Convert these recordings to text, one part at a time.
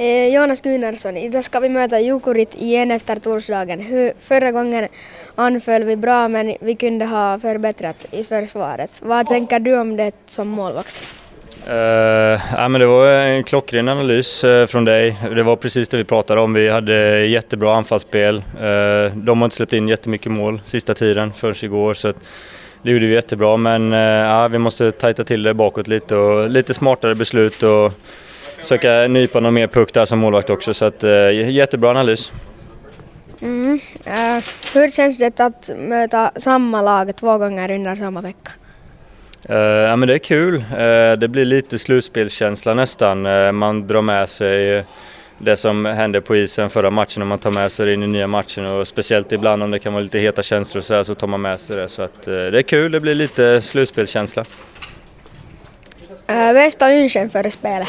Eh, Jonas Gunnarsson, idag ska vi möta Jukurit igen efter torsdagen. Förra gången anföll vi bra men vi kunde ha förbättrat i försvaret. Vad tänker du om det som målvakt? Uh, ja, men det var en klockren analys uh, från dig. Det var precis det vi pratade om. Vi hade jättebra anfallsspel. Uh, de har inte släppt in jättemycket mål sista tiden förrän igår. Så att, det gjorde vi jättebra men ja, vi måste tajta till det bakåt lite och lite smartare beslut och försöka nypa någon mer puck där som målvakt också. Så att, jättebra analys. Mm. Uh, hur känns det att möta samma lag två gånger under samma vecka? Uh, ja men det är kul. Uh, det blir lite slutspelskänsla nästan. man drar med sig det som hände på isen förra matchen och man tar med sig det in i nya matchen och speciellt ibland om det kan vara lite heta känslor så, här, så tar man med sig det. Så att, det är kul, det blir lite slutspelskänsla. bästa lunchen före spelet?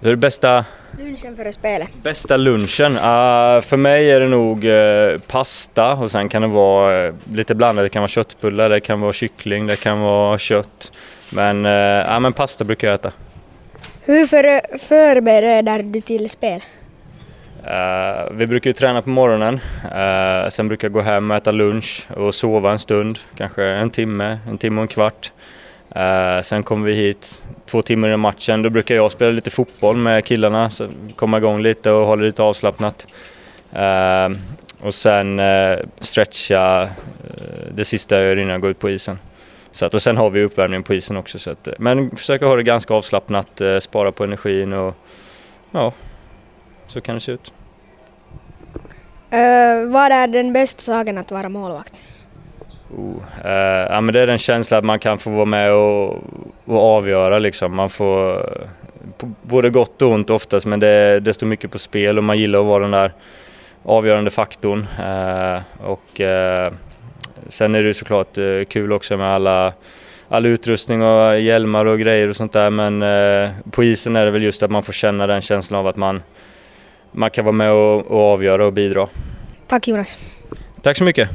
Det är det bästa Lunchen före spelet? Bästa lunchen? Uh, för mig är det nog uh, pasta och sen kan det vara uh, lite blandat. Det kan vara köttbullar, det kan vara kyckling, det kan vara kött. Men, uh, men pasta brukar jag äta. Hur för, förbereder du till spel? Uh, vi brukar ju träna på morgonen, uh, sen brukar jag gå hem och äta lunch och sova en stund, kanske en timme, en timme och en kvart. Uh, sen kommer vi hit två timmar i matchen. Då brukar jag spela lite fotboll med killarna, så komma igång lite och hålla lite avslappnat. Uh, och sen uh, stretcha det sista jag gör innan jag går ut på isen. Så att, och sen har vi uppvärmning på isen också. Så att, men försöka ha det ganska avslappnat, spara på energin och ja, så kan det se ut. vad är den bästa saken att vara målvakt? Oh, eh, ja, men det är den känslan att man kan få vara med och, och avgöra. Liksom. Man får både gott och ont oftast, men det, det står mycket på spel och man gillar att vara den där avgörande faktorn. Eh, och, eh, sen är det såklart eh, kul också med alla all utrustning och hjälmar och grejer och sånt där men eh, på isen är det väl just att man får känna den känslan av att man, man kan vara med och, och avgöra och bidra. Tack Jonas. Tack så mycket.